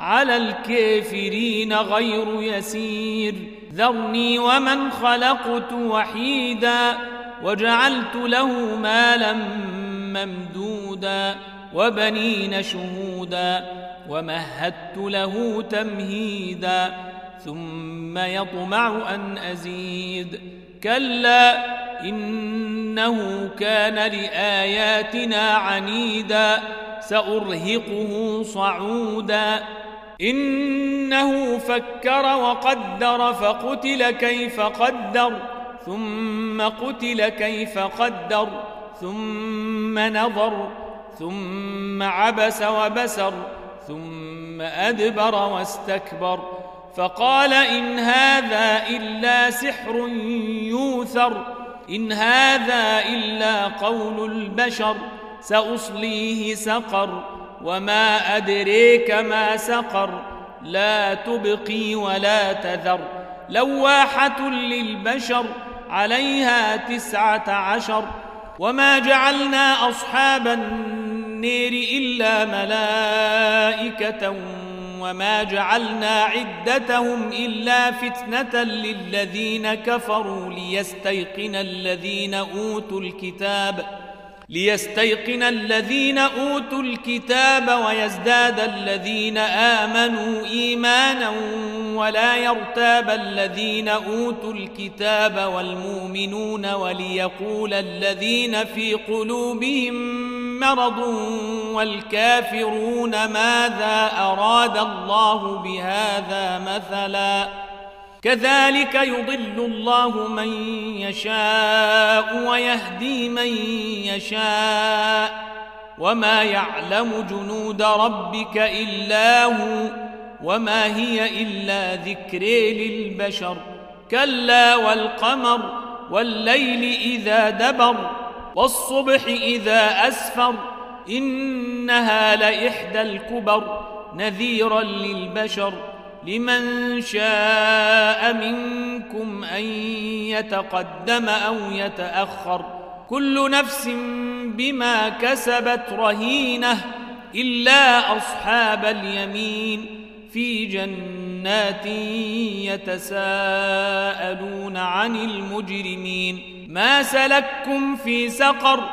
على الكافرين غير يسير. ذرني ومن خلقت وحيدا وجعلت له مالا ممدودا وبنين شهودا ومهدت له تمهيدا ثم يطمع أن أزيد. كلا إنه كان لآياتنا عنيدا سأرهقه صعودا. إنه فكر وقدر فقتل كيف قدر ثم قتل كيف قدر ثم نظر ثم عبس وبسر ثم أدبر واستكبر. فقال إن هذا إلا سحر يوثر إن هذا إلا قول البشر سأصليه سقر. وما ادريك ما سقر لا تبقي ولا تذر لواحه للبشر عليها تسعه عشر وما جعلنا اصحاب النير الا ملائكه وما جعلنا عدتهم الا فتنه للذين كفروا ليستيقن الذين اوتوا الكتاب ليستيقن الذين أوتوا الكتاب ويزداد الذين آمنوا إيمانا ولا يرتاب الذين أوتوا الكتاب والمؤمنون وليقول الذين في قلوبهم مرض والكافرون ماذا أراد الله بهذا مثلا كذلك يضل الله من يشاء ويهدي من يشاء وما يعلم جنود ربك إلا هو وما هي إلا ذكر للبشر كلا والقمر والليل إذا دبر والصبح إذا أسفر إنها لإحدى الكبر نذيرا للبشر لمن شاء منكم أن يتقدم أو يتأخر. كل نفس بما كسبت رهينة إلا أصحاب اليمين في جنات يتساءلون عن المجرمين. ما سلككم في سقر؟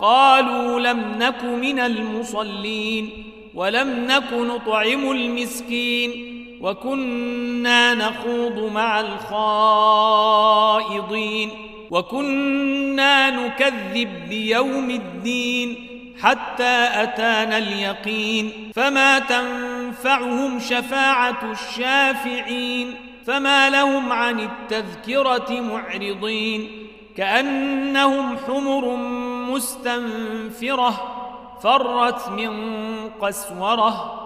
قالوا لم نك من المصلين ولم نك نطعم المسكين. وكنا نخوض مع الخائضين وكنا نكذب بيوم الدين حتى أتانا اليقين فما تنفعهم شفاعة الشافعين فما لهم عن التذكرة معرضين كأنهم حمر مستنفرة فرت من قسورة